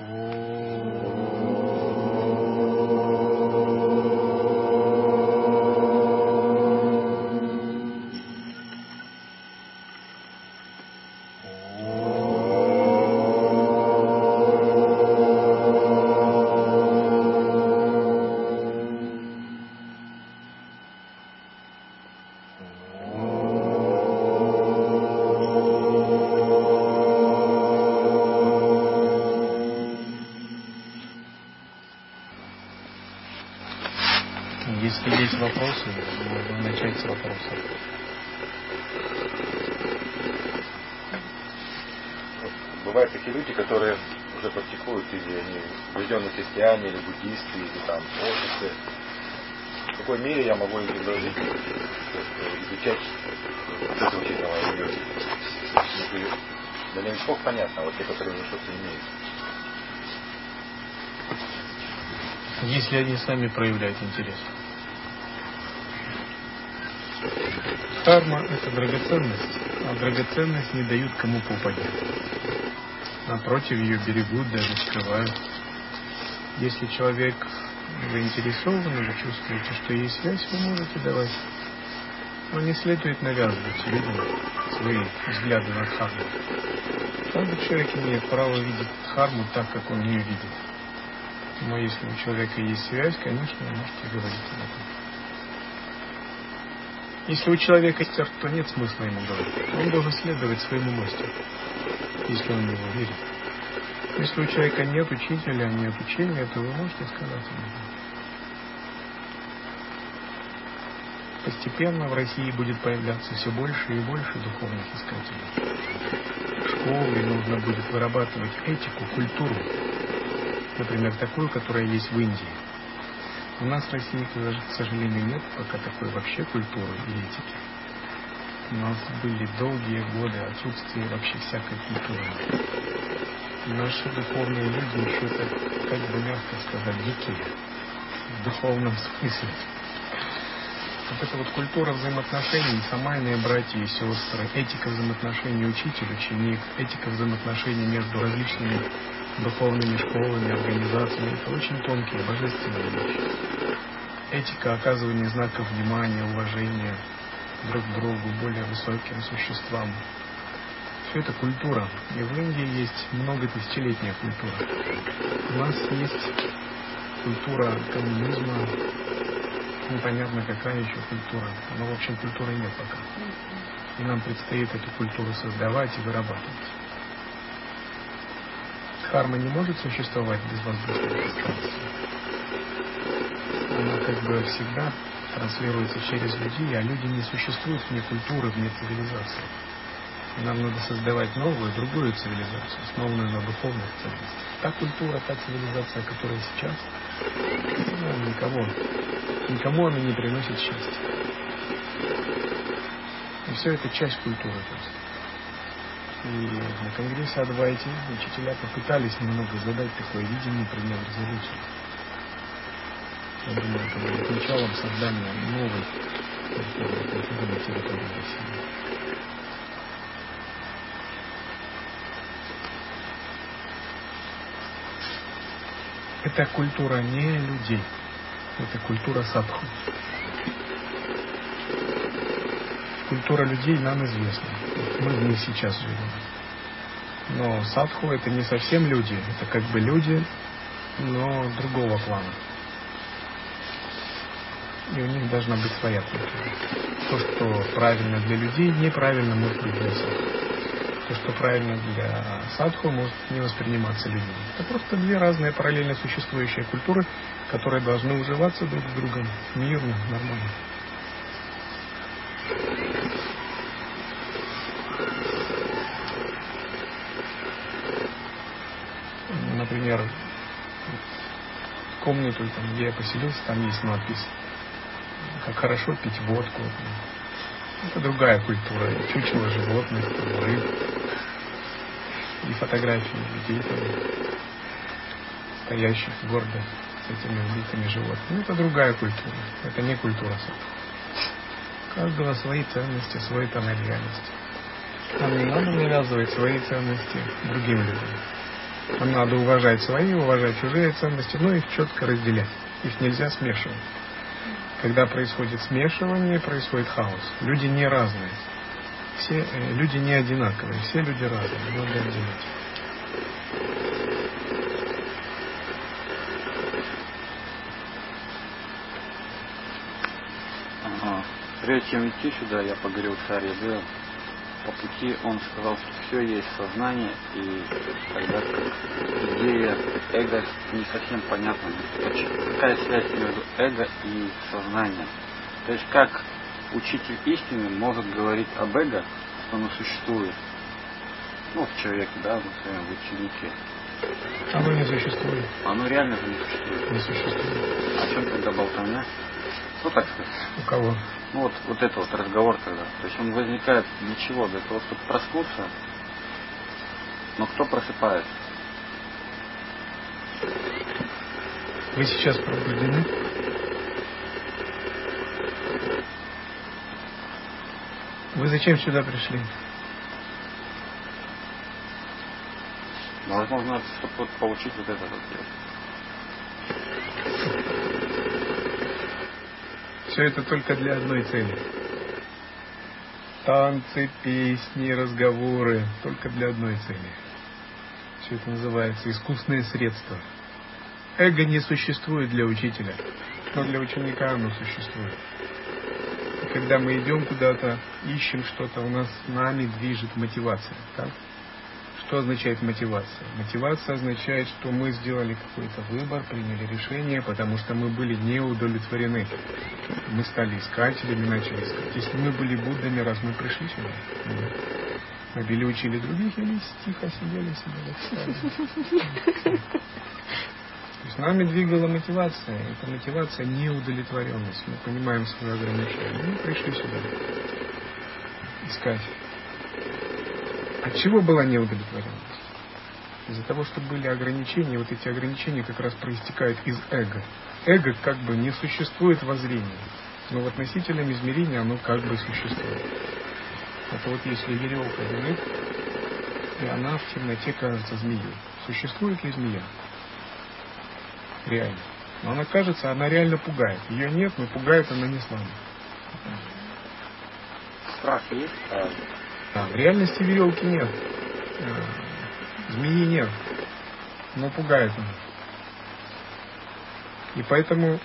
お христиане, или буддисты, или там офисы. В какой мере я могу изложить, изучать вот это учебного религии? Для новичков понятно, вот те, которые уже что-то имеют. Если они сами проявляют интерес. Карма – это драгоценность, а драгоценность не дают кому попадет. Напротив, ее берегут, даже скрывают. Если человек заинтересован, вы чувствуете, что есть связь, вы можете давать. Но не следует навязывать людям свои взгляды на дхарму. Каждый человек имеет право видеть дхарму так, как он ее видит. Но если у человека есть связь, конечно, вы можете говорить об этом. Если у человека есть то нет смысла ему говорить. Он должен следовать своему мастеру, если он в него верит. Если у человека нет учителя, нет учения, то вы можете сказать. Постепенно в России будет появляться все больше и больше духовных искателей. Школы нужно будет вырабатывать этику, культуру. Например, такую, которая есть в Индии. У нас в России, к сожалению, нет пока такой вообще культуры и этики. У нас были долгие годы отсутствия вообще всякой культуры наши духовные люди еще, так, как бы мягко сказать, дикие в духовном смысле. Вот эта вот культура взаимоотношений, самальные братья и сестры, этика взаимоотношений учитель, ученик, этика взаимоотношений между различными духовными школами, организациями, это очень тонкие, божественные вещи. Этика оказывания знаков внимания, уважения друг к другу, более высоким существам, все это культура. И в Индии есть много тысячелетняя культура. У нас есть культура коммунизма, непонятно какая еще культура. Но, в общем, культуры нет пока. И нам предстоит эту культуру создавать и вырабатывать. Карма не может существовать без воздушного пространства. Она как бы всегда транслируется через людей, а люди не существуют вне культуры, вне цивилизации. Нам надо создавать новую, другую цивилизацию, основанную на духовных ценностях. Та культура, та цивилизация, которая сейчас, ну, никого, никому она не приносит счастья. И все это часть культуры. И на конгрессе Адвайти учителя попытались немного задать такое видение, принять резолюцию. Я думаю, это будет началом создания новой культуры на территории России. Это культура не людей, это культура садху. Культура людей нам известна. Мы в ней сейчас живем. Но садху это не совсем люди, это как бы люди, но другого плана. И у них должна быть своя культура. То, что правильно для людей, неправильно может быть для садху то, что правильно для садху, может не восприниматься людьми. Это просто две разные параллельно существующие культуры, которые должны уживаться друг с другом мирно, нормально. Например, комнату, там, где я поселился, там есть надпись, как хорошо пить водку. Это другая культура. Чучело животных, рыб. И фотографии людей, там, стоящих гордо с этими убитыми животными. Это другая культура. Это не культура У каждого свои ценности, свой тоннель реальности. Нам не надо навязывать свои ценности другим людям. Нам надо уважать свои, уважать чужие ценности, но их четко разделять. Их нельзя смешивать. Когда происходит смешивание, происходит хаос. Люди не разные. Все э, люди не одинаковые, все люди разные. Надо отделять. Прежде чем идти сюда, я поговорил с Арье По пути он сказал, что все есть сознание, и тогда идея эго не совсем понятна. Какая связь между эго и сознанием? То есть как учитель истины может говорить об эго, что оно существует? Ну, в человеке, да, в своем ученике. Оно не существует. Оно реально не существует. Не существует. О чем тогда болтовня? Ну, так сказать. У кого? Ну, вот, вот это вот разговор тогда. То есть он возникает для чего? Для того, чтобы проснуться. Но кто просыпается? Вы сейчас пробуждены? Вы зачем сюда пришли? Возможно, чтобы получить вот этот ответ. Все это только для одной цели. Танцы, песни, разговоры только для одной цели. Все это называется искусственное средство. Эго не существует для учителя, но для ученика оно существует. И когда мы идем куда-то, ищем что-то, у нас нами движет мотивация. Так? Что означает мотивация? Мотивация означает, что мы сделали какой-то выбор, приняли решение, потому что мы были не удовлетворены. Мы стали искателями, начали искать. Если мы были Буддами, раз мы пришли сюда, мы или учили других, или тихо сидели себе. То есть нами двигала мотивация. Эта мотивация неудовлетворенность. Мы понимаем свое ограничение. Мы пришли сюда искать от чего была неудовлетворенность? Из-за того, что были ограничения, вот эти ограничения как раз проистекают из эго. Эго как бы не существует во зрении, но в относительном измерении оно как бы существует. Это вот если веревка лежит, и она в темноте кажется змеей. Существует ли змея? Реально. Но она кажется, она реально пугает. Ее нет, но пугает она не слабо. Страх есть? А в реальности веревки нет. Э, змеи нет. Но пугает он. И поэтому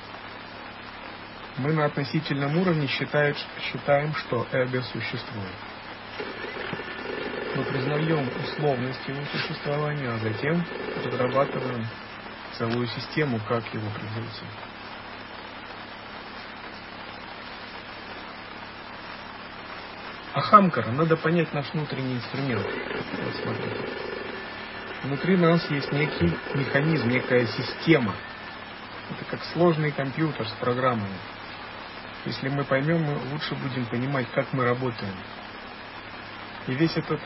мы на относительном уровне считаем, считаем, что эго существует. Мы признаем условность его существования, а затем разрабатываем целую систему, как его превзойти. Ахамкара, надо понять наш внутренний инструмент. Вот смотрите. Внутри нас есть некий механизм, некая система. Это как сложный компьютер с программами. Если мы поймем, мы лучше будем понимать, как мы работаем. И весь этот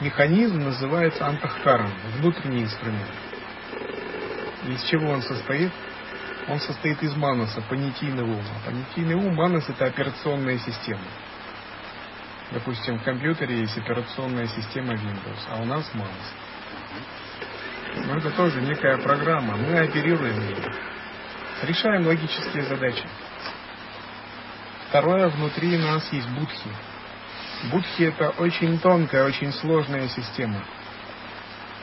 механизм называется антахкаром, внутренний инструмент. Из чего он состоит? Он состоит из манаса, понятийного ума. Понятийный ум, манас – это операционная система. Допустим, в компьютере есть операционная система Windows, а у нас Manus. Но это тоже некая программа. Мы оперируем ею. Решаем логические задачи. Второе, внутри нас есть будхи. Будхи это очень тонкая, очень сложная система.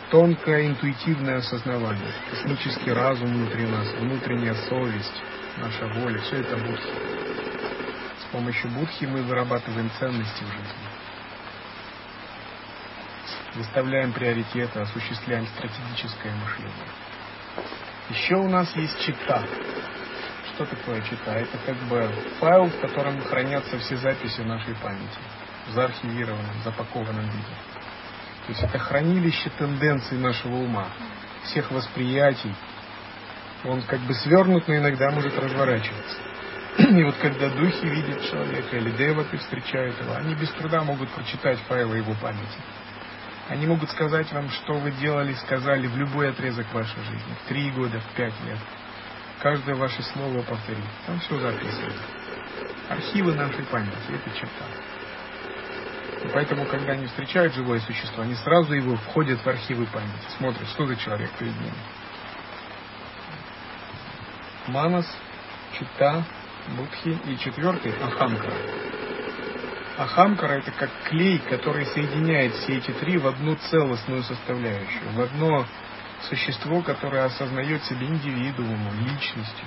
Тонкое интуитивное осознавание, космический разум внутри нас, внутренняя совесть, наша воля, все это будхи. Помощью будхи мы вырабатываем ценности в жизни. Выставляем приоритеты, осуществляем стратегическое мышление. Еще у нас есть чита. Что такое чита? Это как бы файл, в котором хранятся все записи нашей памяти в заархивированном, запакованном виде. То есть это хранилище тенденций нашего ума, всех восприятий. Он как бы свернут, но иногда может разворачиваться. И вот когда духи видят человека или деваты встречают его, они без труда могут прочитать файлы его памяти. Они могут сказать вам, что вы делали, сказали в любой отрезок вашей жизни. В три года, в пять лет. Каждое ваше слово повторить. Там все записано. Архивы нашей памяти, это черта. И поэтому, когда они встречают живое существо, они сразу его входят в архивы памяти, смотрят, что за человек перед ними. Манас, Чита, Будхи и четвертый Ахамкара. Ахамкара это как клей, который соединяет все эти три в одну целостную составляющую, в одно существо, которое осознает себя индивидуумом, личностью.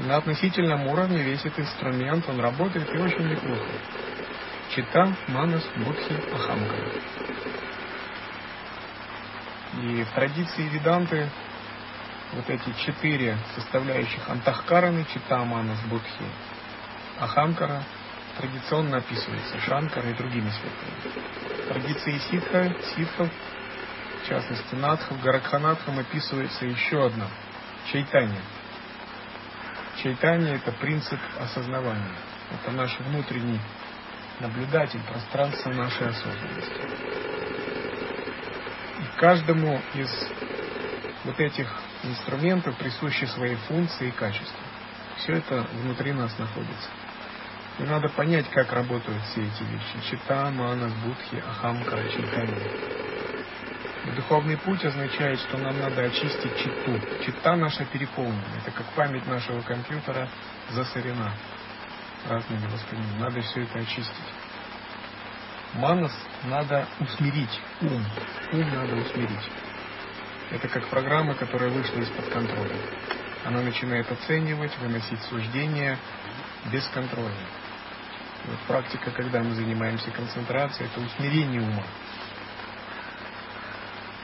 На относительном уровне весь этот инструмент, он работает и очень неплохо. Чита, Манас, Будхи, Ахамкара. И в традиции Веданты вот эти четыре составляющих Антахкараны, Чита, Манас, Будхи, Ахамкара традиционно описывается Шанкара и другими святыми. Традиции ситха, ситхов, в частности Надхов, Гаракханатхам описывается еще одна – Чайтанья. Чайтанья – это принцип осознавания. Это наш внутренний наблюдатель пространства нашей осознанности. И каждому из вот этих инструментов присущи свои функции и качества. Все это внутри нас находится. И надо понять, как работают все эти вещи. Чита, манас, будхи, ахамкара, читание. Духовный путь означает, что нам надо очистить читу. Чита наша переполнена. Это как память нашего компьютера засорена разными воспоминаниями. Надо все это очистить. Манас надо усмирить. Ум. Ум надо усмирить. Это как программа, которая вышла из-под контроля. Она начинает оценивать, выносить суждения без контроля. Вот практика, когда мы занимаемся концентрацией, это усмирение ума.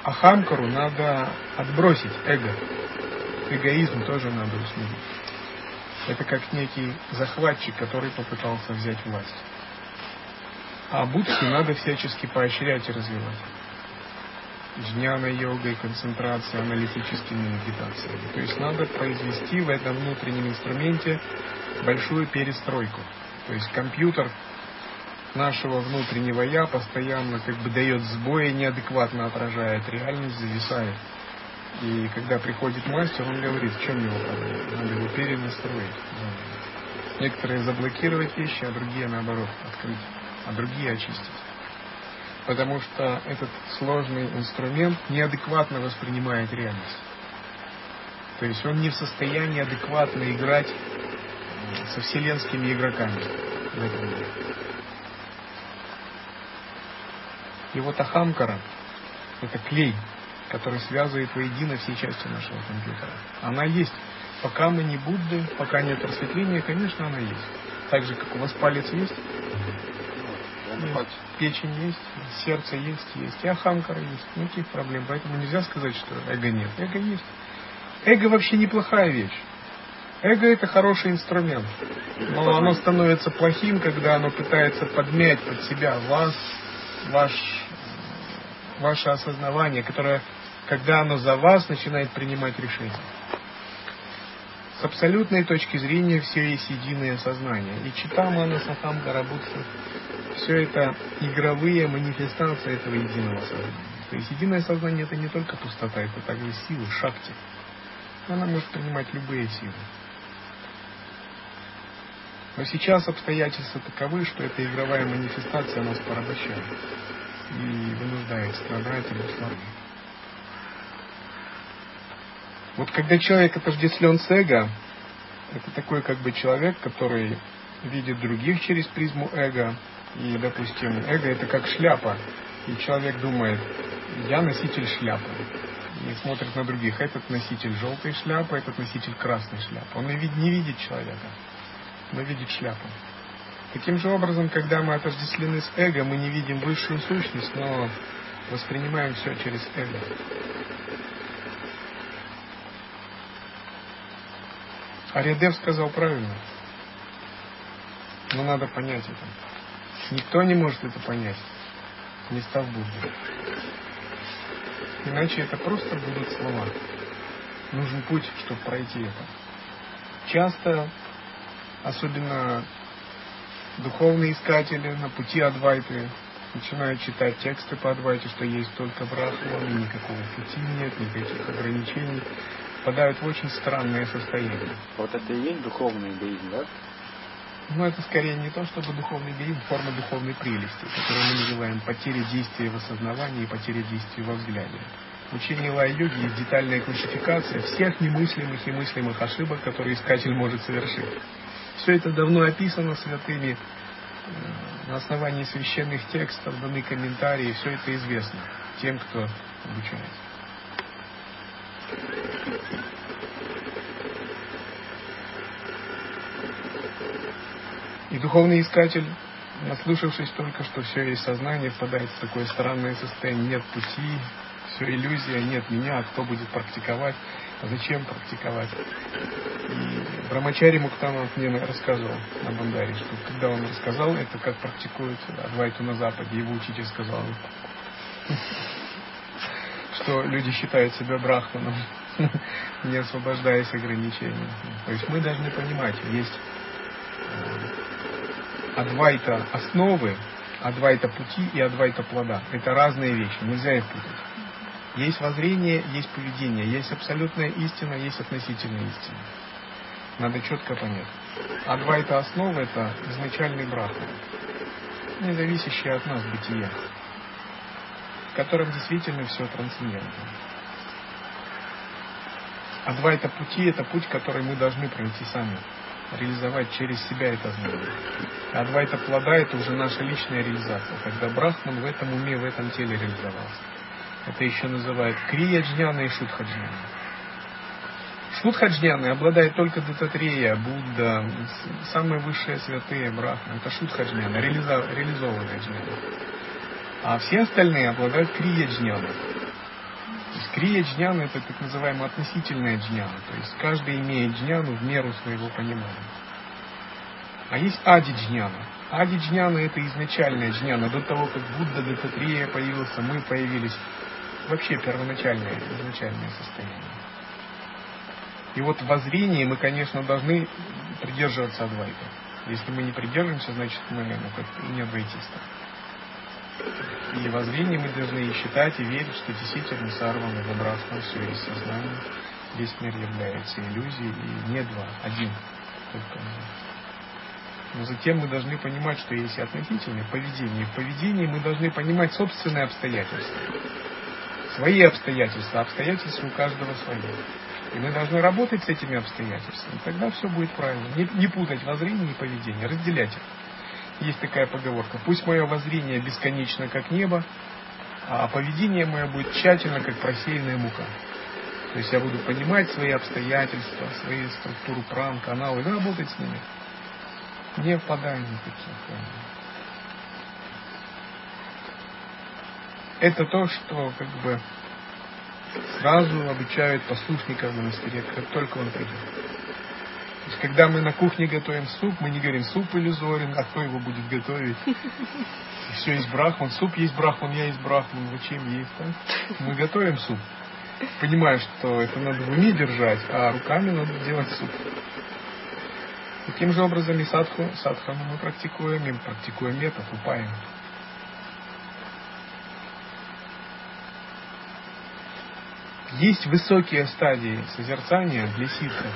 А хамкару надо отбросить эго. Эгоизм тоже надо усмирить. Это как некий захватчик, который попытался взять власть. А будхи надо всячески поощрять и развивать. Джняна-йогой, концентрацией, аналитическими медитациями. То есть надо произвести в этом внутреннем инструменте большую перестройку. То есть компьютер нашего внутреннего я постоянно как бы дает сбои, неадекватно отражает реальность, зависает. И когда приходит мастер, он говорит, в чем его проблема? Надо его перенастроить. Некоторые заблокировать вещи, а другие наоборот открыть а другие очистить. Потому что этот сложный инструмент неадекватно воспринимает реальность. То есть он не в состоянии адекватно играть со вселенскими игроками в этом мире. И вот Ахамкара – это клей, который связывает воедино все части нашего компьютера. Она есть. Пока мы не Будды, пока нет просветления, конечно, она есть. Так же, как у вас палец есть, есть, печень есть, сердце есть, есть, и ахамкара есть, никаких проблем. Поэтому нельзя сказать, что эго нет. Эго есть. Эго вообще неплохая вещь. Эго это хороший инструмент. Но оно становится плохим, когда оно пытается подмять под себя вас, ваш, ваше осознавание, которое, когда оно за вас начинает принимать решения. С абсолютной точки зрения все есть единое сознание. И Чита, Мана, Сахам, Гарабутхи – все это игровые манифестации этого единого сознания. То есть единое сознание – это не только пустота, это также силы, шакти. Она может принимать любые силы. Но сейчас обстоятельства таковы, что эта игровая манифестация нас порабощает и вынуждает страдать или условия. Вот когда человек отождествлен с эго, это такой как бы человек, который видит других через призму эго. И, допустим, эго это как шляпа. И человек думает, я носитель шляпы. И смотрит на других. Этот носитель желтой шляпы, этот носитель красной шляпы. Он не видит человека, но видит шляпу. Таким же образом, когда мы отождествлены с эго, мы не видим высшую сущность, но воспринимаем все через эго. Ариадев сказал правильно. Но надо понять это. Никто не может это понять, не став Буддой. Иначе это просто будут слова. Нужен путь, чтобы пройти это. Часто, особенно духовные искатели на пути Адвайты, начинают читать тексты по Адвайте, что есть только Брахман, никакого пути нет, никаких ограничений попадают в очень странное состояние. Вот это и есть духовный эгоизм, да? Ну, это скорее не то, чтобы духовный бейм, форма духовной прелести, которую мы называем потеря действия в осознавании и потеря действия во взгляде. В учении лай-йоги есть детальная классификация всех немыслимых и мыслимых ошибок, которые искатель может совершить. Все это давно описано святыми, э, на основании священных текстов даны комментарии, все это известно тем, кто обучается. Духовный искатель, наслушавшись только, что все есть сознание, впадает в такое странное состояние, нет пути, все иллюзия, нет меня, а кто будет практиковать, а зачем практиковать. И Брамачари Муктанов мне рассказывал на Бандаре, что когда он рассказал это, как практикуют Адвайту на Западе, его учитель сказал, что люди считают себя брахманом, не освобождаясь ограничений. То есть мы должны понимать, есть адвайта основы, адвайта пути и адвайта плода. Это разные вещи, нельзя их путать. Есть воззрение, есть поведение, есть абсолютная истина, есть относительная истина. Надо четко понять. Адвайта основа это изначальный брахма, не зависящий от нас бытие, в котором действительно все трансцендентно. Адвайта пути это путь, который мы должны пройти сами реализовать через себя это знание. Адвайта плода – это уже наша личная реализация, когда Брахман в этом уме, в этом теле реализовался. Это еще называют крия джняна и шутха джняна. Шутха джняна обладает только Дататрея, Будда, самые высшие святые Брахман. Это шутха джняна, реализованная джняна. А все остальные обладают крия джняна. Крия джняна это так называемая относительная джняна. То есть каждый имеет джняну в меру своего понимания. А есть ади джняна. Ади джняна это изначальная джняна. До того, как Будда Дататрия появился, мы появились. Вообще первоначальное, изначальное состояние. И вот в воззрении мы, конечно, должны придерживаться Адвайта. Если мы не придерживаемся, значит мы ну, как не адвайтисты. И воззрение мы должны считать и верить, что действительно сарвана забрасна все есть сознание, весь мир является иллюзией, и не два, один только Но затем мы должны понимать, что есть относительное поведение. В поведении мы должны понимать собственные обстоятельства. Свои обстоятельства, обстоятельства у каждого свои. И мы должны работать с этими обстоятельствами. Тогда все будет правильно. Не, не путать воззрение и поведение, разделять их. Есть такая поговорка. Пусть мое воззрение бесконечно, как небо, а поведение мое будет тщательно, как просеянная мука. То есть я буду понимать свои обстоятельства, свои структуру пран, каналы, и работать с ними. Не впадая в никаких. Это то, что как бы сразу обучают послушников в монастыре, как только он придет есть, когда мы на кухне готовим суп, мы не говорим, суп иллюзорен, а кто его будет готовить? Все есть брахман, суп есть брахман, я есть брахман, зачем есть, да? Мы готовим суп, понимая, что это надо в уме держать, а руками надо делать суп. Таким же образом и садху, садхану мы практикуем, и практикуем метод, упаем. Есть высокие стадии созерцания для ситхов,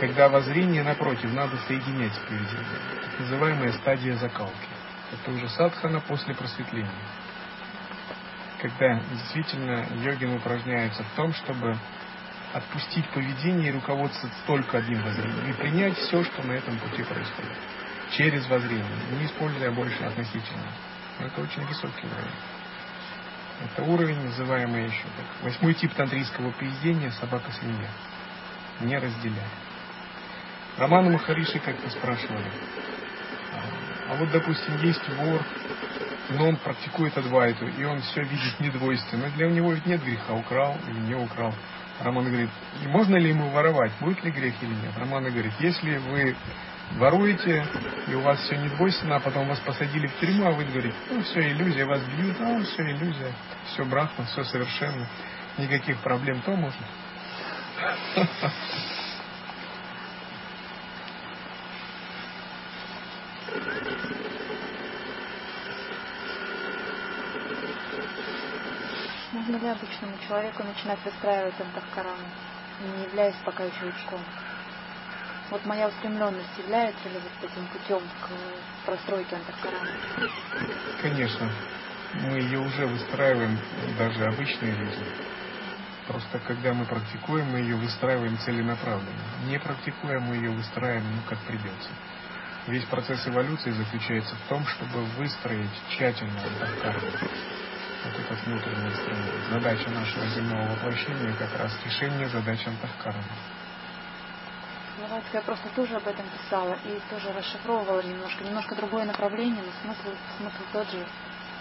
когда воззрение, напротив, надо соединять с поведением. Так называемая стадия закалки. Это уже садхана после просветления. Когда действительно йогин упражняется в том, чтобы отпустить поведение и руководствоваться только одним воззрением. И принять все, что на этом пути происходит. Через воззрение, не используя больше относительно. Это очень высокий уровень. Это уровень, называемый еще так. Восьмой тип тантрийского поведения собака-свинья. Не разделяя. Романа Махариши как-то спрашивали. А вот, допустим, есть вор, но он практикует адвайту, и он все видит недвойственно. Для него ведь нет греха, украл или не украл. Роман говорит, и можно ли ему воровать, будет ли грех или нет? Роман говорит, если вы воруете, и у вас все недвойственно, а потом вас посадили в тюрьму, а вы говорите, ну все иллюзия, вас бьют, а все иллюзия, все брахма, все совершенно, никаких проблем, то. Можно обычному человеку начинать выстраивать антахкарану, не являясь пока еще учком? Вот моя устремленность является ли вот этим путем к простройке антахарана? Конечно. Мы ее уже выстраиваем даже обычной жизни. Просто когда мы практикуем, мы ее выстраиваем целенаправленно. Не практикуя, мы ее выстраиваем, ну, как придется. Весь процесс эволюции заключается в том, чтобы выстроить тщательно антахкарму. Вот этот внутренний инструмент. Задача нашего земного воплощения как раз решение задач антахкармы. Блаватская просто тоже об этом писала и тоже расшифровывала немножко, немножко другое направление, но смысл, смысл тот же.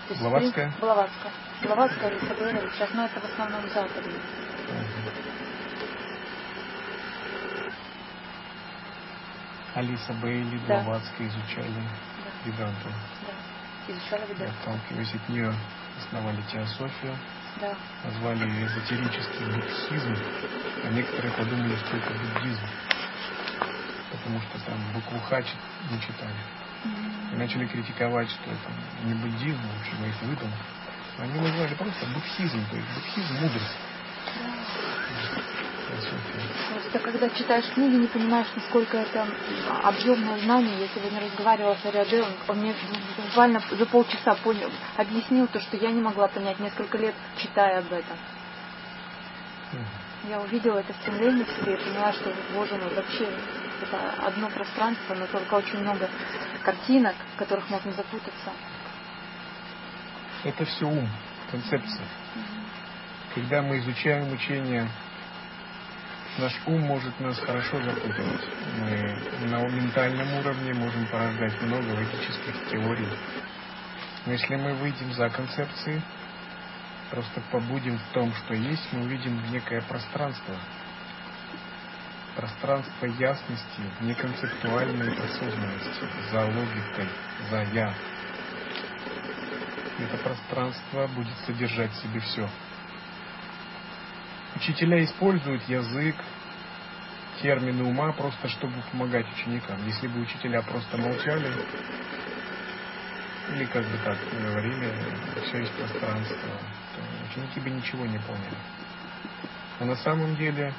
То есть, Блаватская? Блаватская. Блаватская или сейчас, но это в основном западные. Алиса Бейли, да. Блаватская изучали да. Веданту. Да, изучали Веданту. Отталкиваясь от нее, основали теософию. Да. Назвали ее эзотерический буддизм, а некоторые подумали, что это буддизм потому что там букву Х не читали. И начали критиковать, что это не буддизм, в общем, их выдумал. Они назвали просто буддизм, то есть буддизм мудрость. Просто когда читаешь книги, не понимаешь, насколько это объемное знание. Я сегодня разговаривала с Ариаде, он, он мне буквально за полчаса понял, объяснил то, что я не могла понять несколько лет, читая об этом я увидела это стремление в себе и поняла, что, боже мой, вообще это одно пространство, но только очень много картинок, в которых можно запутаться. Это все ум, концепция. Когда мы изучаем учение, наш ум может нас хорошо запутывать. Мы на ментальном уровне можем порождать много логических теорий. Но если мы выйдем за концепции, просто побудем в том, что есть, мы увидим некое пространство. Пространство ясности, неконцептуальной осознанности, за логикой, за «я». Это пространство будет содержать в себе все. Учителя используют язык, термины ума просто чтобы помогать ученикам. Если бы учителя просто молчали, или как бы так говорили, все есть пространство, то ученики бы ничего не поняли. А на самом деле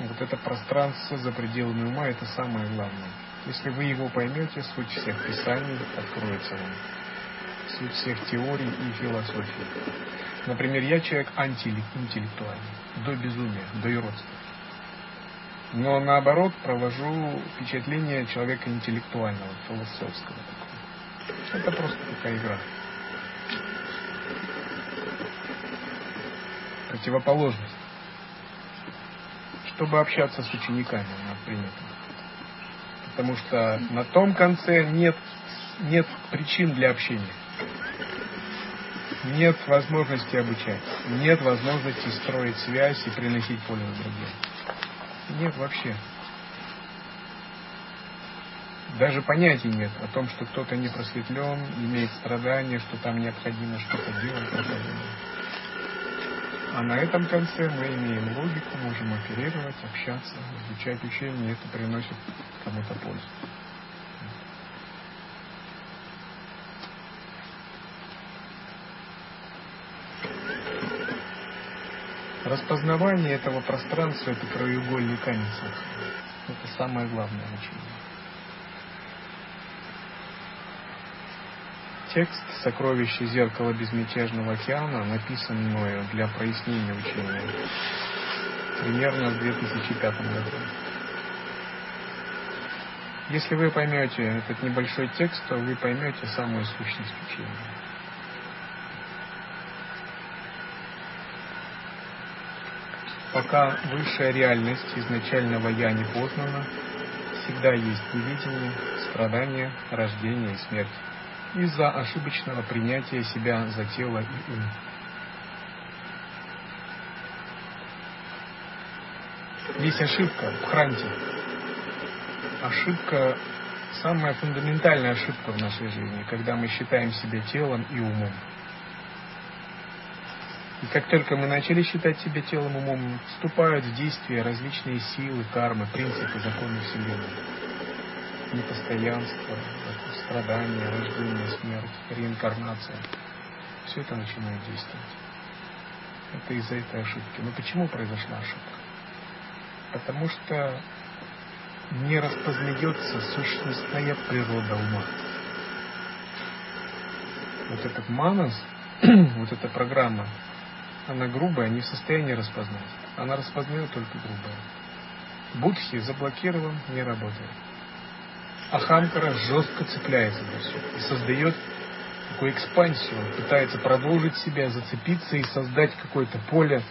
вот это пространство за пределами ума это самое главное. Если вы его поймете, суть всех писаний откроется вам. Суть всех теорий и философий. Например, я человек антиинтеллектуальный, до безумия, до юродства. Но наоборот провожу впечатление человека интеллектуального, философского такого. Это просто такая игра. Противоположность. Чтобы общаться с учениками, например. Потому что на том конце нет, нет причин для общения. Нет возможности обучать. Нет возможности строить связь и приносить пользу другим. Нет вообще даже понятий нет о том, что кто-то не просветлен, имеет страдания, что там необходимо что-то делать. А на этом конце мы имеем логику, можем оперировать, общаться, изучать учение, и это приносит кому-то пользу. Распознавание этого пространства – это краеугольный камень Это самое главное учение. Текст «Сокровище зеркала безмятежного океана» написан мною для прояснения учения примерно в 2005 году. Если вы поймете этот небольшой текст, то вы поймете самую сущность учения. Пока высшая реальность изначального «я» не познана, всегда есть невидение, страдания, рождение и смерть из-за ошибочного принятия себя за тело и ум. Есть ошибка в хранте. Ошибка, самая фундаментальная ошибка в нашей жизни, когда мы считаем себя телом и умом. И как только мы начали считать себя телом умом, вступают в действие различные силы, кармы, принципы, законы Вселенной. Непостоянство, страдания, рождение, смерть, реинкарнация. Все это начинает действовать. Это из-за этой ошибки. Но почему произошла ошибка? Потому что не распознается сущностная природа ума. Вот этот манас, вот эта программа, она грубая, не в состоянии распознать. Она распознает только грубое. Будхи заблокирован, не работает. Ахамкара жестко цепляется за все и создает такую экспансию. Он пытается продолжить себя, зацепиться и создать какое-то поле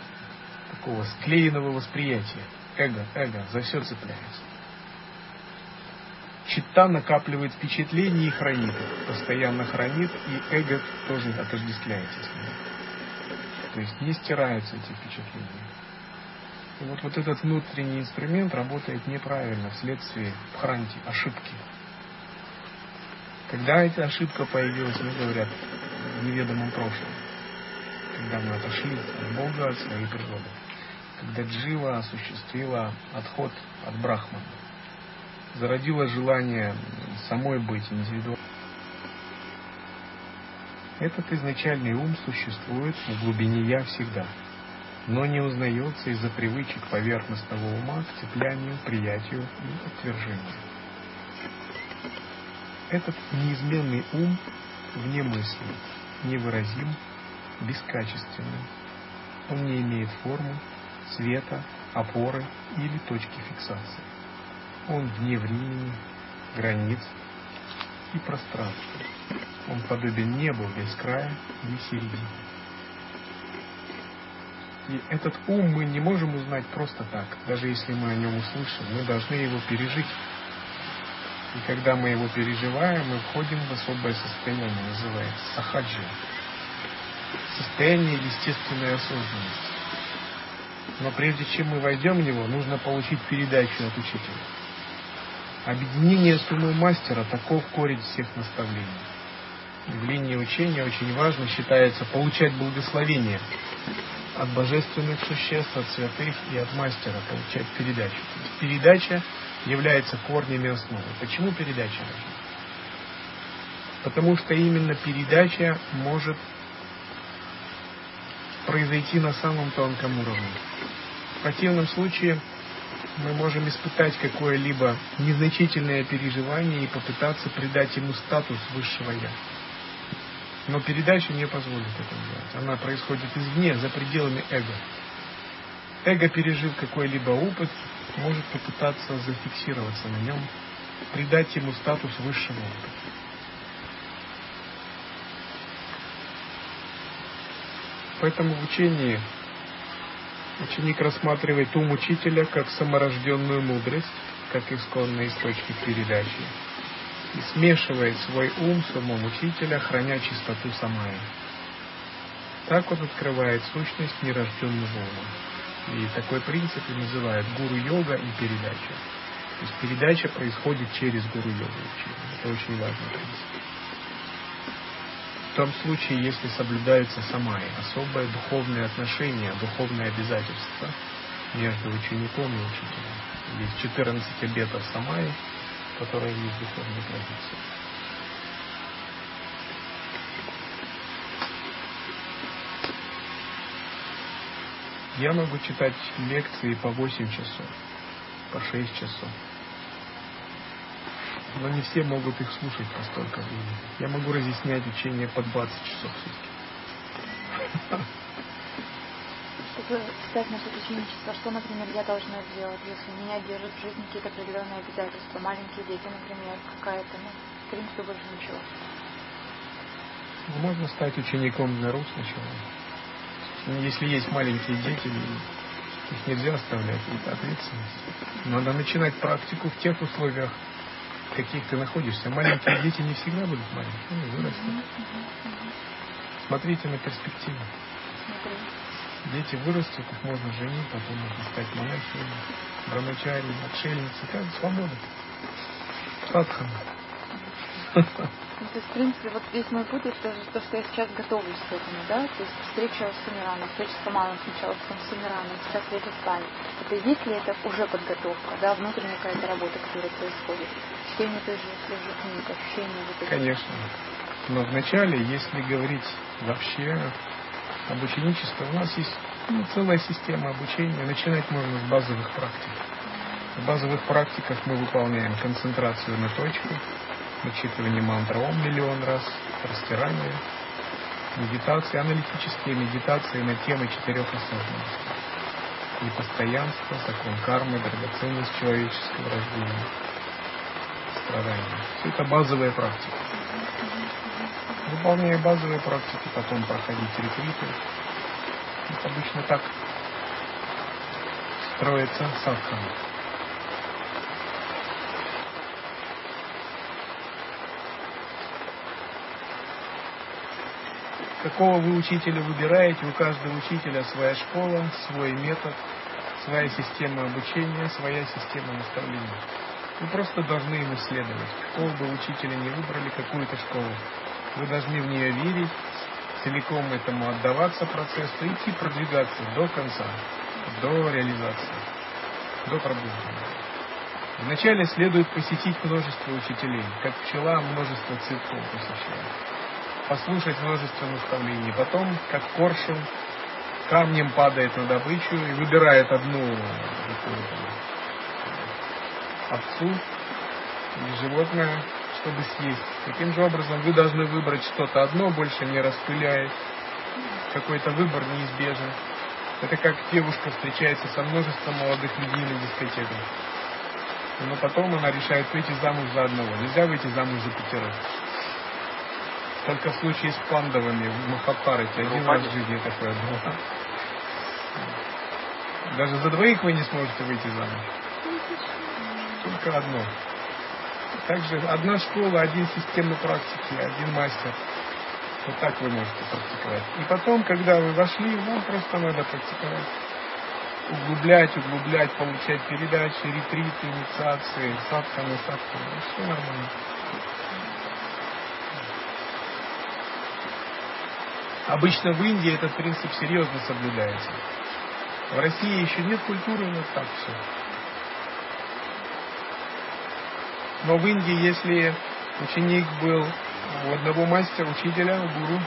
такого склеенного восприятия. Эго, эго, за все цепляется. Чита накапливает впечатления и хранит их. Постоянно хранит, и эго тоже отождествляется с ним. То есть не стираются эти впечатления. И вот, вот этот внутренний инструмент работает неправильно вследствие хранти, ошибки. Когда эта ошибка появилась, мы говорят, в неведомом прошлом. Когда мы отошли от Бога, от своей природы. Когда Джива осуществила отход от Брахмана. Зародила желание самой быть индивидуальной. Этот изначальный ум существует в глубине «я» всегда, но не узнается из-за привычек поверхностного ума к цеплянию, приятию и отвержению. Этот неизменный ум вне мысли, невыразим, бескачественный. Он не имеет формы, цвета, опоры или точки фиксации. Он вне времени, границ и пространства. Он подобен небу без края и середины. И этот ум мы не можем узнать просто так. Даже если мы о нем услышим, мы должны его пережить. И когда мы его переживаем, мы входим в особое состояние, называется сахаджи. Состояние естественной осознанности. Но прежде чем мы войдем в него, нужно получить передачу от учителя. Объединение с умом мастера – таков корень всех наставлений. И линии учения очень важно считается получать благословение от божественных существ, от святых и от мастера, получать передачу. Передача является корнями основы. Почему передача? Потому что именно передача может произойти на самом тонком уровне. В противном случае мы можем испытать какое-либо незначительное переживание и попытаться придать ему статус высшего «я». Но передача не позволит это сделать. Она происходит извне, за пределами эго. Эго, пережив какой-либо опыт, может попытаться зафиксироваться на нем, придать ему статус высшего опыта. Поэтому в учении ученик рассматривает ум учителя как саморожденную мудрость, как исконный источник передачи, и смешивает свой ум с умом учителя, храня чистоту самая. Так он открывает сущность нерожденного ума. И такой принцип и называют гуру-йога и передача. То есть передача происходит через гуру-йогу. Это очень важный принцип. В том случае, если соблюдается самая особое духовное отношение, духовное обязательство между учеником и учителем. Есть 14 обетов самай, которые есть духовной традиции. Я могу читать лекции по 8 часов, по 6 часов. Но не все могут их слушать по столько времени. Я могу разъяснять учение по 20 часов в сутки. Чтобы встать на путь ученичества, что, например, я должна сделать, если меня держат в жизни какие-то определенные обязательства, маленькие дети, например, какая-то, ну, в принципе, больше ничего. Ну, можно стать учеником для рук сначала. Если есть маленькие дети, их нельзя оставлять, это ответственность. Надо начинать практику в тех условиях, в каких ты находишься. Маленькие дети не всегда будут маленькие, они вырастут. Смотрите на перспективу. Дети вырастут, их можно женить, потом можно стать монахией, брамачари, отшельницей. Как свобода. Садхана. Ну, то есть, в принципе, вот весь мой путь, это то, что я сейчас готовлюсь к этому, да, то есть встреча с Сумираном, встреча с Камалом сначала, потом с Сумираном, сейчас встреча с вами. Это есть ли это уже подготовка, да, внутренняя какая-то работа, которая происходит? Чтение той же, той же книг, ощущение вот этого. Конечно. Но вначале, если говорить вообще об ученичестве, у нас есть ну, целая система обучения. Начинать можно с базовых практик. В базовых практиках мы выполняем концентрацию на точку, вычитывание мантры Ом миллион раз, растирание, медитации, аналитические медитации на темы четырех осознанностей. Непостоянство, закон кармы, драгоценность человеческого рождения, страдания. Все это базовая практика. Выполняя базовые практики, потом проходить ретриты. Это обычно так строится садхана. Какого вы учителя выбираете, у каждого учителя своя школа, свой метод, своя система обучения, своя система наставления. Вы просто должны ему следовать. Какого бы учителя не выбрали, какую-то школу. Вы должны в нее верить, целиком этому отдаваться процессу, идти продвигаться до конца, до реализации, до пробуждения. Вначале следует посетить множество учителей, как пчела множество цветков посещает послушать множество наставлений. Потом, как коршун, камнем падает на добычу и выбирает одну овцу или животное, чтобы съесть. Таким же образом вы должны выбрать что-то одно, больше не распыляясь. Какой-то выбор неизбежен. Это как девушка встречается со множеством молодых людей на дискотеках. Но потом она решает выйти замуж за одного. Нельзя выйти замуж за пятерых. Только в случае с пандовыми в Махапарате один раз в жизни такое было. Даже за двоих вы не сможете выйти замуж. Только одно. Также одна школа, один система практики, один мастер. Вот так вы можете практиковать. И потом, когда вы вошли, вам просто надо практиковать. Углублять, углублять, получать передачи, ретриты, инициации, садханы, садханы. Все нормально. Обычно в Индии этот принцип серьезно соблюдается. В России еще нет культуры, но так все. Но в Индии, если ученик был у одного мастера, учителя, у гуру,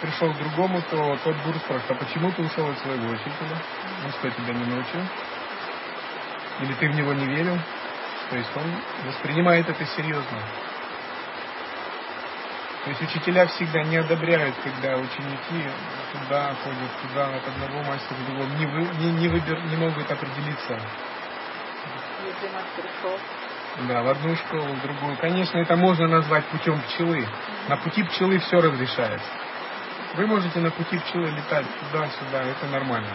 пришел к другому, то тот гуру спрашивает, а почему ты ушел от своего учителя? Он что, тебя не научил? Или ты в него не верил? То есть он воспринимает это серьезно. То есть учителя всегда не одобряют, когда ученики туда ходят, туда, от одного мастера к другому, не, вы, не, не, выбер, не могут определиться. Если мастер ушел. Да, в одну школу, в другую. Конечно, это можно назвать путем пчелы. На пути пчелы все разрешается. Вы можете на пути пчелы летать туда-сюда, это нормально.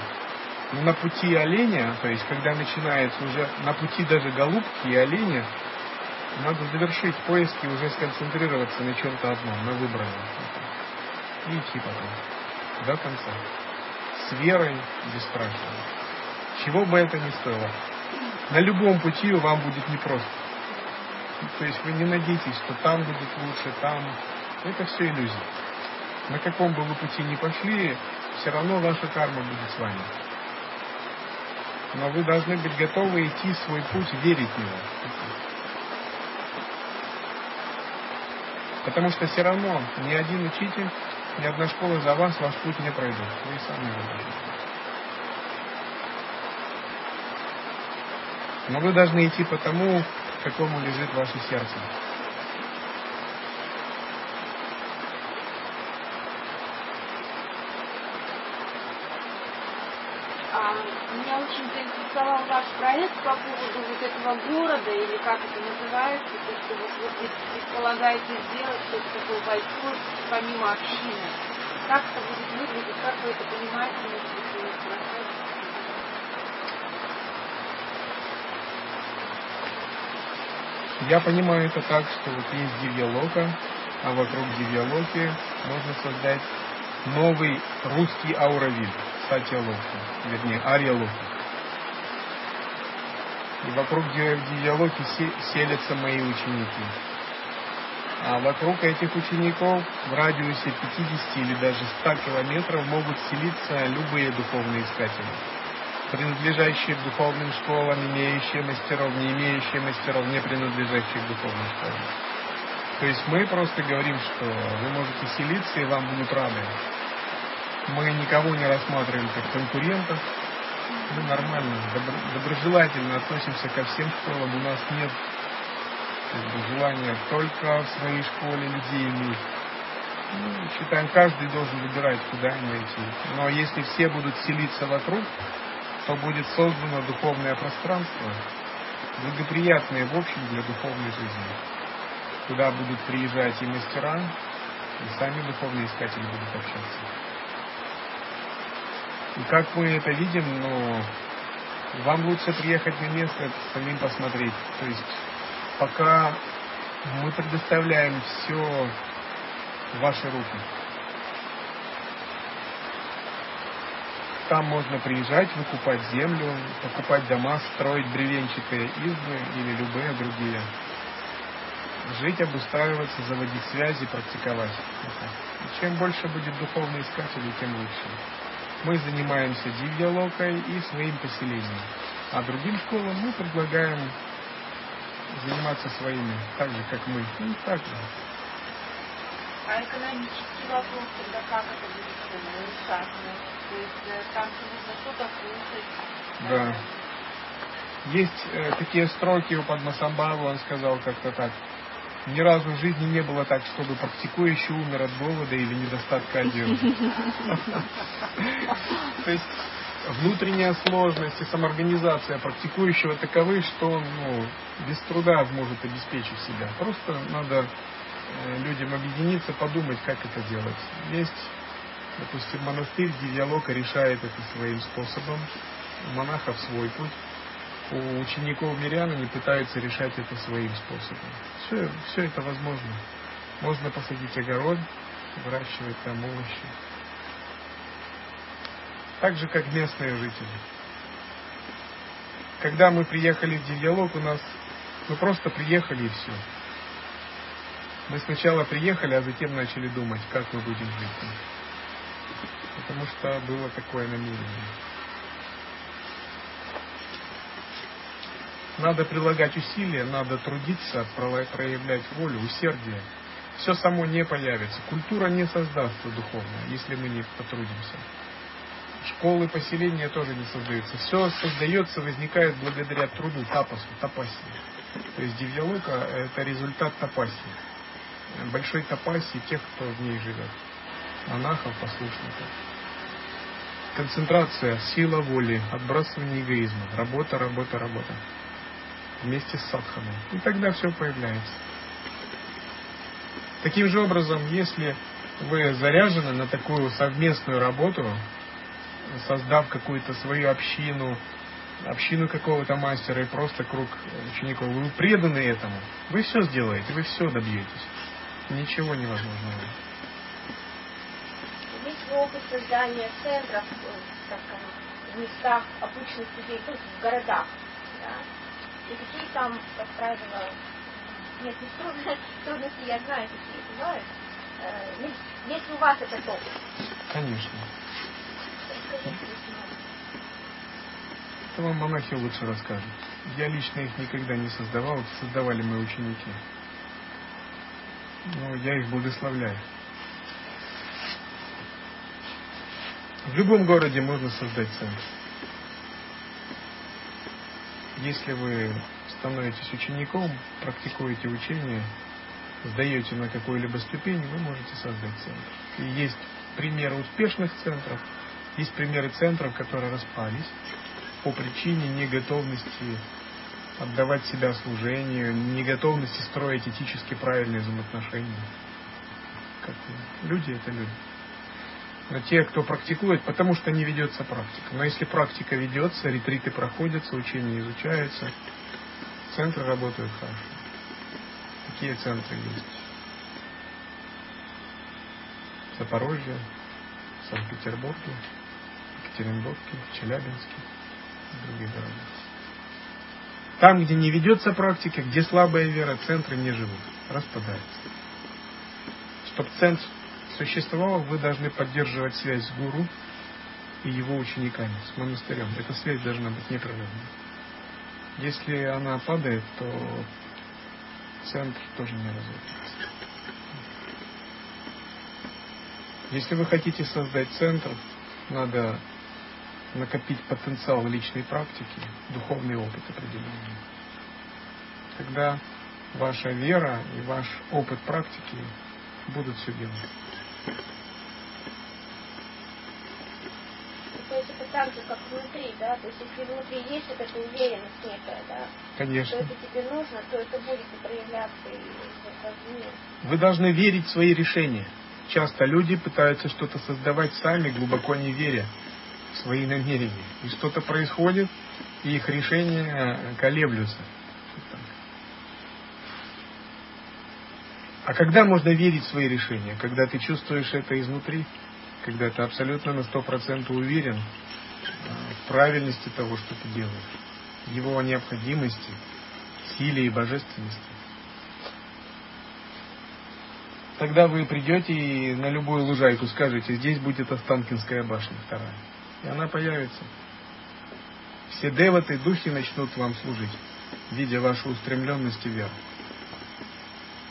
Но на пути оленя, то есть когда начинается уже на пути даже голубки и оленя, надо завершить поиски, уже сконцентрироваться на чем-то одном, на выбранном. И идти потом. До конца. С верой, бесстрашно. Чего бы это ни стоило. На любом пути вам будет непросто. То есть вы не надейтесь, что там будет лучше, там. Это все иллюзия. На каком бы вы пути ни пошли, все равно ваша карма будет с вами. Но вы должны быть готовы идти свой путь, верить в него. Потому что все равно ни один учитель, ни одна школа за вас ваш путь не пройдут. Вы сами его должны. Но вы должны идти по тому, какому лежит ваше сердце. Меня очень заинтересовал ваш проект по поводу вот этого города, или как это называется, то, что вы предполагаете сделать что-то такое большое, помимо общины. Как это будет выглядеть, как вы это понимаете, может Я понимаю это так, что вот есть Дивьялока, а вокруг Дивьялоки можно создать новый русский ауровид. Сатья Локи, вернее, Ария Локи. И вокруг Дивьялоки селятся мои ученики. А вокруг этих учеников в радиусе 50 или даже 100 километров могут селиться любые духовные искатели, принадлежащие к духовным школам, имеющие мастеров, не имеющие мастеров, не принадлежащие к духовным школам. То есть мы просто говорим, что вы можете селиться и вам будут рады. Мы никого не рассматриваем как конкурентов, Мы нормально, добро, доброжелательно относимся ко всем школам. У нас нет желания только в своей школе людей иметь. Ну, считаем, каждый должен выбирать, куда ему идти. Но если все будут селиться вокруг, то будет создано духовное пространство, благоприятное в общем для духовной жизни, куда будут приезжать и мастера, и сами духовные искатели будут общаться. И как мы это видим, ну, вам лучше приехать на место, самим посмотреть. То есть пока мы предоставляем все в ваши руки. Там можно приезжать, выкупать землю, покупать дома, строить бревенчатые избы или любые другие. Жить, обустраиваться, заводить связи, практиковать. И чем больше будет духовных искателей, тем лучше. Мы занимаемся дивьялокой и своим поселением. А другим школам мы предлагаем заниматься своими, так же, как мы. Ну, так же. А экономический вопрос, тогда как это будет решать? То есть э, там нужно что-то слушать. Да. Есть э, такие строки у Падмасамбавы, он сказал как-то так. Ни разу в жизни не было так, чтобы практикующий умер от голода или недостатка одежды. То есть внутренняя сложность и самоорганизация практикующего таковы, что он ну, без труда может обеспечить себя. Просто надо людям объединиться, подумать, как это делать. Есть, допустим, монастырь, где диалога решает это своим способом, у монахов свой путь у учеников мирян они пытаются решать это своим способом. Все, все это возможно. Можно посадить огород, выращивать там овощи. Так же, как местные жители. Когда мы приехали в диалог, у нас мы просто приехали и все. Мы сначала приехали, а затем начали думать, как мы будем жить. Потому что было такое намерение. Надо прилагать усилия, надо трудиться, проявлять волю, усердие. Все само не появится. Культура не создастся духовно, если мы не потрудимся. Школы, поселения тоже не создаются. Все создается, возникает благодаря труду, тапасу, тапаси. То есть дивьялука – это результат тапаси. Большой тапаси тех, кто в ней живет. Монахов, послушников. Концентрация, сила воли, отбрасывание эгоизма. Работа, работа, работа вместе с садханой. И тогда все появляется. Таким же образом, если вы заряжены на такую совместную работу, создав какую-то свою общину, общину какого-то мастера и просто круг учеников, вы преданы этому, вы все сделаете, вы все добьетесь. Ничего невозможного. Есть опыт создания центров, так скажем, в местах обычных людей, то есть в городах. Да? И какие там, как правило, нет, не трудности, трудности, я знаю, какие бывают. Э, если у вас это опыт. Конечно. Это вам монахи лучше расскажут. Я лично их никогда не создавал, создавали мои ученики. Но я их благословляю. В любом городе можно создать центр. Если вы становитесь учеником, практикуете учение, сдаете на какую-либо ступень, вы можете создать центр. И есть примеры успешных центров, есть примеры центров, которые распались по причине неготовности отдавать себя служению, неготовности строить этически правильные взаимоотношения. Как люди это люди но те, кто практикует, потому что не ведется практика. Но если практика ведется, ретриты проходятся, учения изучаются, центры работают хорошо. Такие центры есть. Запорожье, Санкт-Петербурге, Екатеринбурге, Челябинске и других городах. Там, где не ведется практика, где слабая вера, центры не живут, распадаются. Чтобы центр существовал, вы должны поддерживать связь с гуру и его учениками, с монастырем. Эта связь должна быть непрерывной. Если она падает, то центр тоже не развивается. Если вы хотите создать центр, надо накопить потенциал личной практики, духовный опыт определенный. Тогда ваша вера и ваш опыт практики будут все делать. То есть это так же, как внутри, да? То есть если внутри есть вот эта уверенность некая, да? Конечно. Что это тебе нужно, то это будет и проявляться и. Вы должны верить в свои решения. Часто люди пытаются что-то создавать сами, глубоко не веря свои намерения. И что-то происходит, и их решения колеблются. А когда можно верить в свои решения? Когда ты чувствуешь это изнутри, когда ты абсолютно на сто процентов уверен в правильности того, что ты делаешь, его необходимости, силе и божественности. Тогда вы придете и на любую лужайку скажете, здесь будет Останкинская башня вторая. И она появится. Все деваты, духи начнут вам служить, видя вашу устремленность и веру.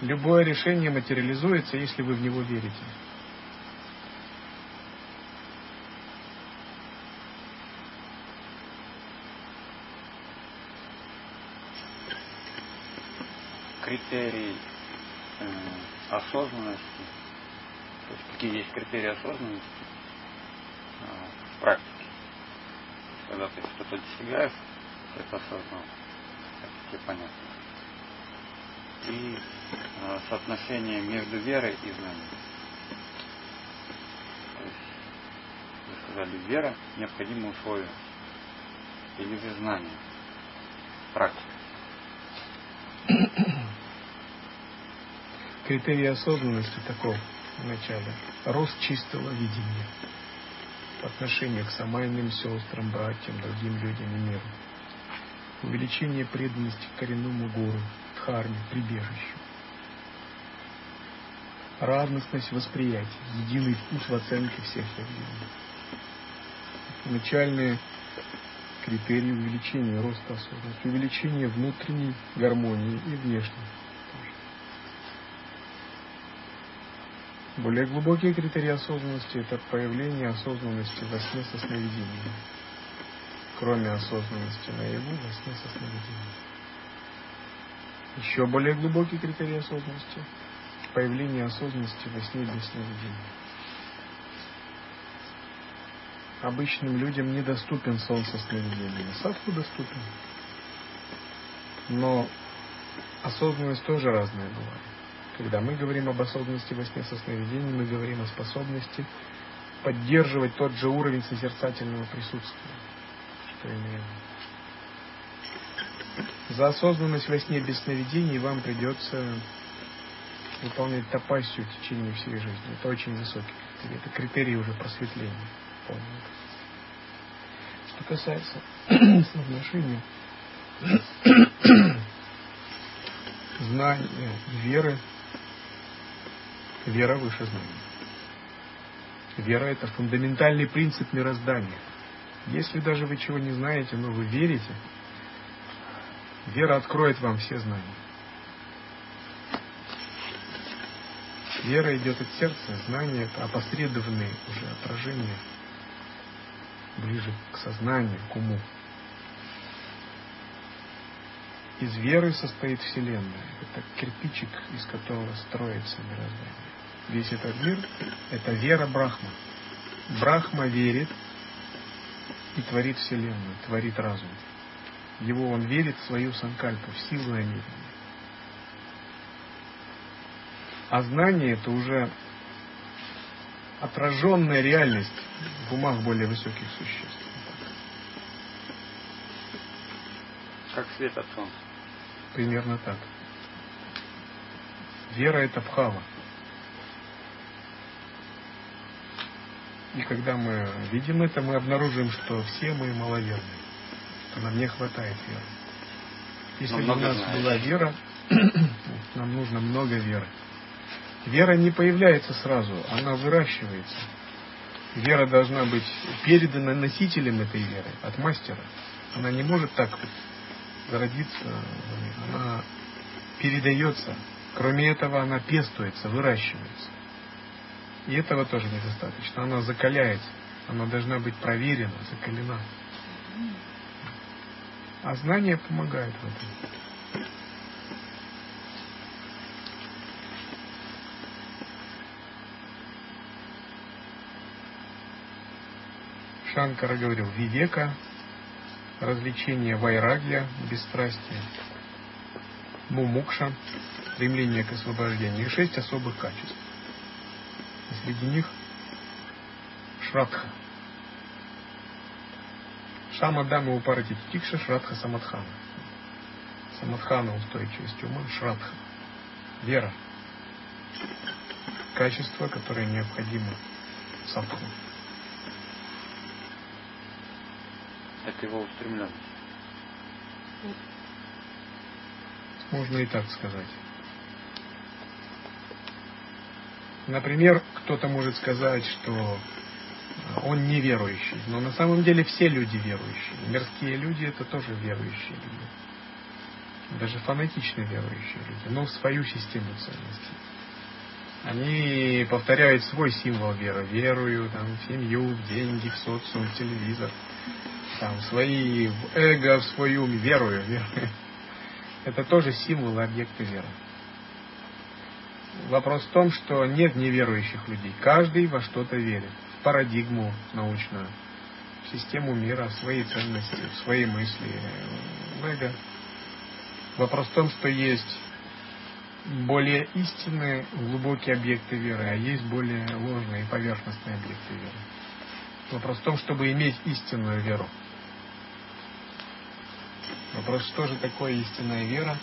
Любое решение материализуется, если вы в него верите. Критерий э, осознанности, то есть какие есть критерии осознанности практике. Когда ты что-то достигаешь, это осознал. Это тебе понятно и э, соотношение между верой и знанием. То есть, вы сказали, вера – необходимое условие. Или же знание, практика. Критерий осознанности таков в начале. Рост чистого видения по отношению к самайным сестрам, братьям, другим людям и миру. Увеличение преданности к коренному гуру, дхарме, прибежищу. Равностность восприятия, единый вкус в оценке всех явлений. Начальные критерии увеличения роста осознанности, увеличения внутренней гармонии и внешней. Более глубокие критерии осознанности – это появление осознанности во сне со сновидением. Кроме осознанности наяву, во сне со сновидением. Еще более глубокий критерий осознанности – появление осознанности во сне без сновидения. Обычным людям недоступен сон со сновидениями. Садху доступен. Но осознанность тоже разная бывает. Когда мы говорим об осознанности во сне со сновидением, мы говорим о способности поддерживать тот же уровень созерцательного присутствия, что имеем. За осознанность во сне без сновидений вам придется выполнять топасию в течение всей жизни. Это очень высокий критерий. Это критерий уже просветления. Полного. Что касается соотношения знания, веры, вера выше знания. Вера – это фундаментальный принцип мироздания. Если даже вы чего не знаете, но вы верите – Вера откроет вам все знания. Вера идет от сердца, знание это опосредованные уже отражения ближе к сознанию, к уму. Из веры состоит Вселенная. Это кирпичик, из которого строится мироздание. Весь этот мир – это вера Брахма. Брахма верит и творит Вселенную, творит разум его он верит в свою санкальпу, в силу намерения. А знание это уже отраженная реальность в умах более высоких существ. Как свет от солнца. Примерно так. Вера это бхава. И когда мы видим это, мы обнаружим, что все мы маловерны что нам не хватает веры. Если бы у нас знаешь. была вера, нам нужно много веры. Вера не появляется сразу, она выращивается. Вера должна быть передана носителем этой веры, от мастера. Она не может так зародиться, она передается. Кроме этого, она пестуется, выращивается. И этого тоже недостаточно. Она закаляется. Она должна быть проверена, закалена. А знание помогает в этом. Шанкара говорил, вивека, развлечение вайрагья, бесстрастие, мумукша, стремление к освобождению и шесть особых качеств. И среди них шрадха. Шама Дама Упарати Тикша Шрадха Самадхана. Самадхана устойчивость ума, Шрадха. Вера. Качество, которое необходимо садху. Это его устремленность. Можно и так сказать. Например, кто-то может сказать, что он неверующий, но на самом деле все люди верующие. Мирские люди это тоже верующие люди. Даже фанатично верующие люди, но в свою систему ценностей. Они повторяют свой символ веры. Верую там, в семью, в деньги, в социум, в телевизор там, свои, в эго, в свой ум, верую, верую. Это тоже символы, объекты веры. Вопрос в том, что нет неверующих людей. Каждый во что-то верит. В парадигму научную, в систему мира, в свои ценности, в свои мысли, в эго. Вопрос в том, что есть более истинные, глубокие объекты веры, а есть более ложные, поверхностные объекты веры. Вопрос в том, чтобы иметь истинную веру. Вопрос, что же такое истинная вера?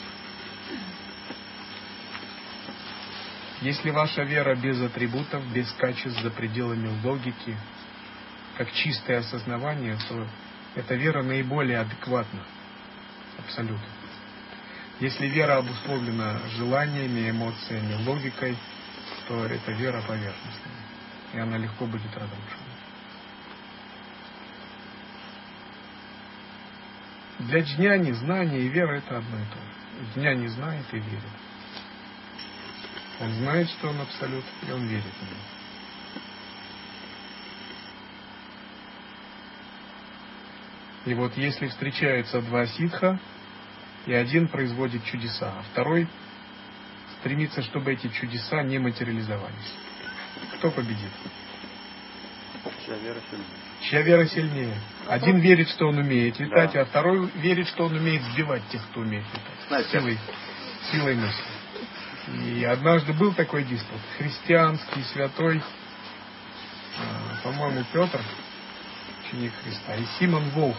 Если ваша вера без атрибутов, без качеств за пределами логики, как чистое осознавание, то эта вера наиболее адекватна. Абсолютно. Если вера обусловлена желаниями, эмоциями, логикой, то эта вера поверхностная. И она легко будет разрушена. Для джняни знание и вера это одно и то же. Джняни знает и верит. Он знает, что он абсолют, и он верит в него. И вот если встречаются два ситха, и один производит чудеса, а второй стремится, чтобы эти чудеса не материализовались. Кто победит? Чья вера сильнее? Чья вера сильнее? Один верит, что он умеет летать, да. а второй верит, что он умеет сбивать тех, кто умеет летать. Силой, силой мысли. И однажды был такой диспут. Христианский, святой, а, по-моему, Петр, ученик Христа, и Симон Волф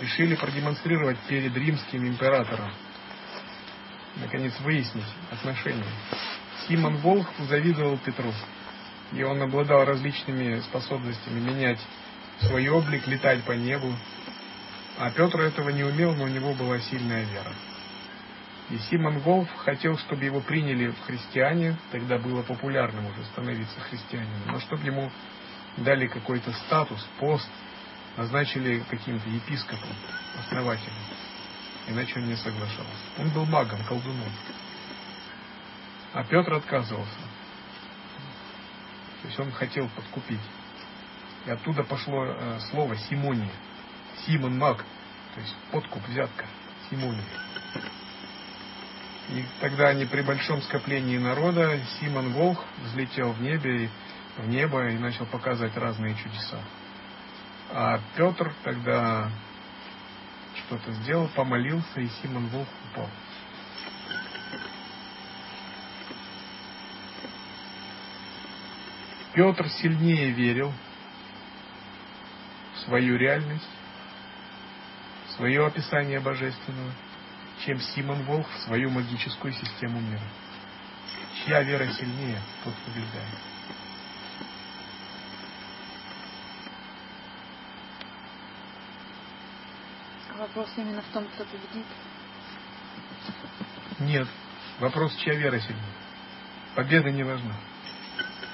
решили продемонстрировать перед римским императором, наконец выяснить отношения. Симон Волх завидовал Петру. И он обладал различными способностями менять свой облик, летать по небу. А Петр этого не умел, но у него была сильная вера. И Симон Волф хотел, чтобы его приняли в христиане, тогда было популярным уже становиться христианином, но чтобы ему дали какой-то статус, пост, назначили каким-то епископом, основателем. Иначе он не соглашался. Он был магом, колдуном. А Петр отказывался. То есть он хотел подкупить. И оттуда пошло э, слово Симония. Симон Маг. То есть подкуп, взятка. Симония. И тогда они при большом скоплении народа, Симон Волх взлетел в небе, в небо и начал показывать разные чудеса. А Петр тогда что-то сделал, помолился, и Симон Волх упал. Петр сильнее верил в свою реальность, в свое описание божественного, чем Симон Волх в свою магическую систему мира. Чья вера сильнее, тот побеждает. Вопрос именно в том, кто победит? Нет. Вопрос, чья вера сильнее. Победа не важна.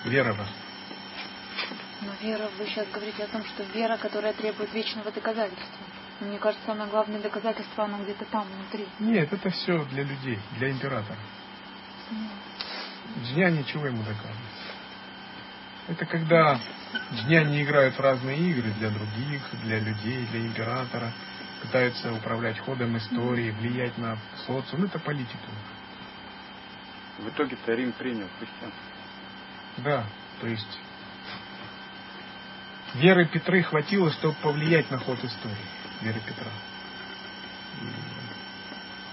Вера важна. Но вера, вы сейчас говорите о том, что вера, которая требует вечного доказательства. Мне кажется, самое главное доказательство, оно где-то там, внутри. Нет, это все для людей, для императора. Джня ничего ему доказывает. Это когда дняне играют в разные игры для других, для людей, для императора, пытаются управлять ходом истории, влиять на социум. Это политика. В итоге-то Рим принял христианство. Да, то есть веры Петры хватило, чтобы повлиять на ход истории. Веры Петра.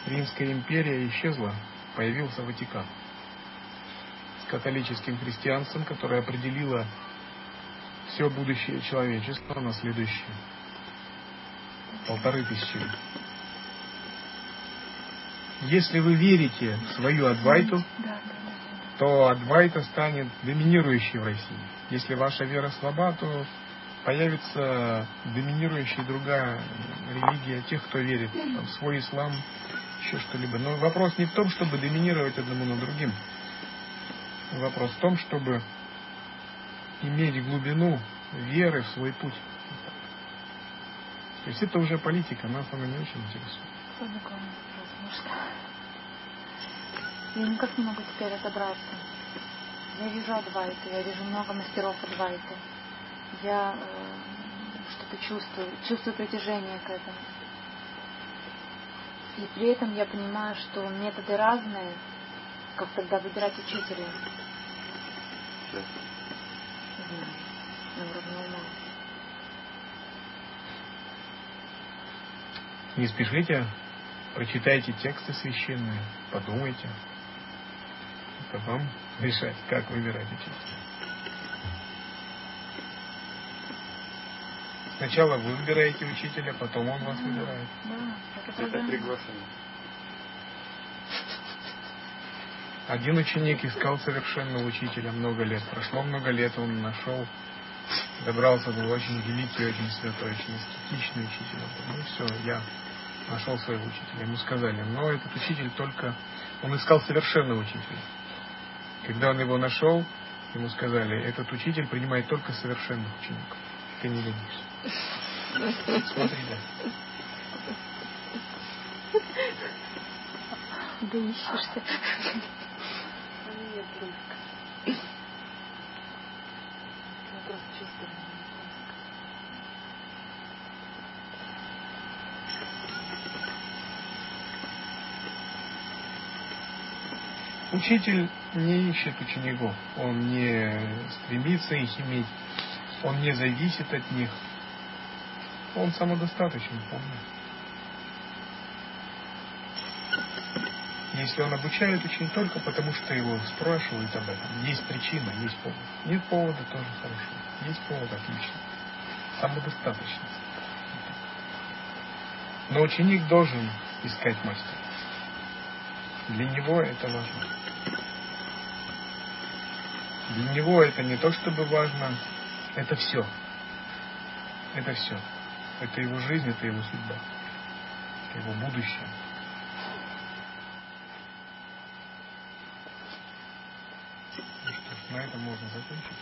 И Римская империя исчезла, появился Ватикан с католическим христианством, которое определило все будущее человечества на следующие полторы тысячи лет. Если вы верите в свою Адвайту, то Адвайта станет доминирующей в России. Если ваша вера слаба, то появится доминирующая другая религия тех, кто верит в свой ислам, еще что-либо. Но вопрос не в том, чтобы доминировать одному над другим. Вопрос в том, чтобы иметь глубину веры в свой путь. То есть это уже политика, нас она не очень интересует. Я никак не могу теперь разобраться. Я вижу Адвайту, я вижу много мастеров Адвайты. Я э, что-то чувствую, чувствую притяжение к этому. И при этом я понимаю, что методы разные, как тогда выбирать учителя. На уровне ума. Не спешите, прочитайте тексты священные, подумайте. Это вам решать, как выбирать учителя. Сначала вы выбираете учителя, потом он вас выбирает. Да, Это приглашение. Один ученик искал совершенного учителя много лет. Прошло много лет, он нашел, добрался до очень великий, очень святой, очень эстетичный учитель. Ну все, я нашел своего учителя. Ему сказали, но этот учитель только... Он искал совершенного учителя. Когда он его нашел, ему сказали, этот учитель принимает только совершенных учеников. Ты не годишься. Смотри, да. Да ищешься. Нет, близко. Я просто чувствую. Учитель не ищет учеников, он не стремится их иметь, он не зависит от них. Он самодостаточен, помню. Если он обучает очень только потому, что его спрашивают об этом, есть причина, есть повод. Нет повода, тоже хорошо. Есть повод, отлично. Самодостаточность. Но ученик должен искать мастера. Для него это важно. Для него это не то, чтобы важно, это все. Это все. Это его жизнь, это его судьба. Это его будущее. Ну что ж, на этом можно закончить.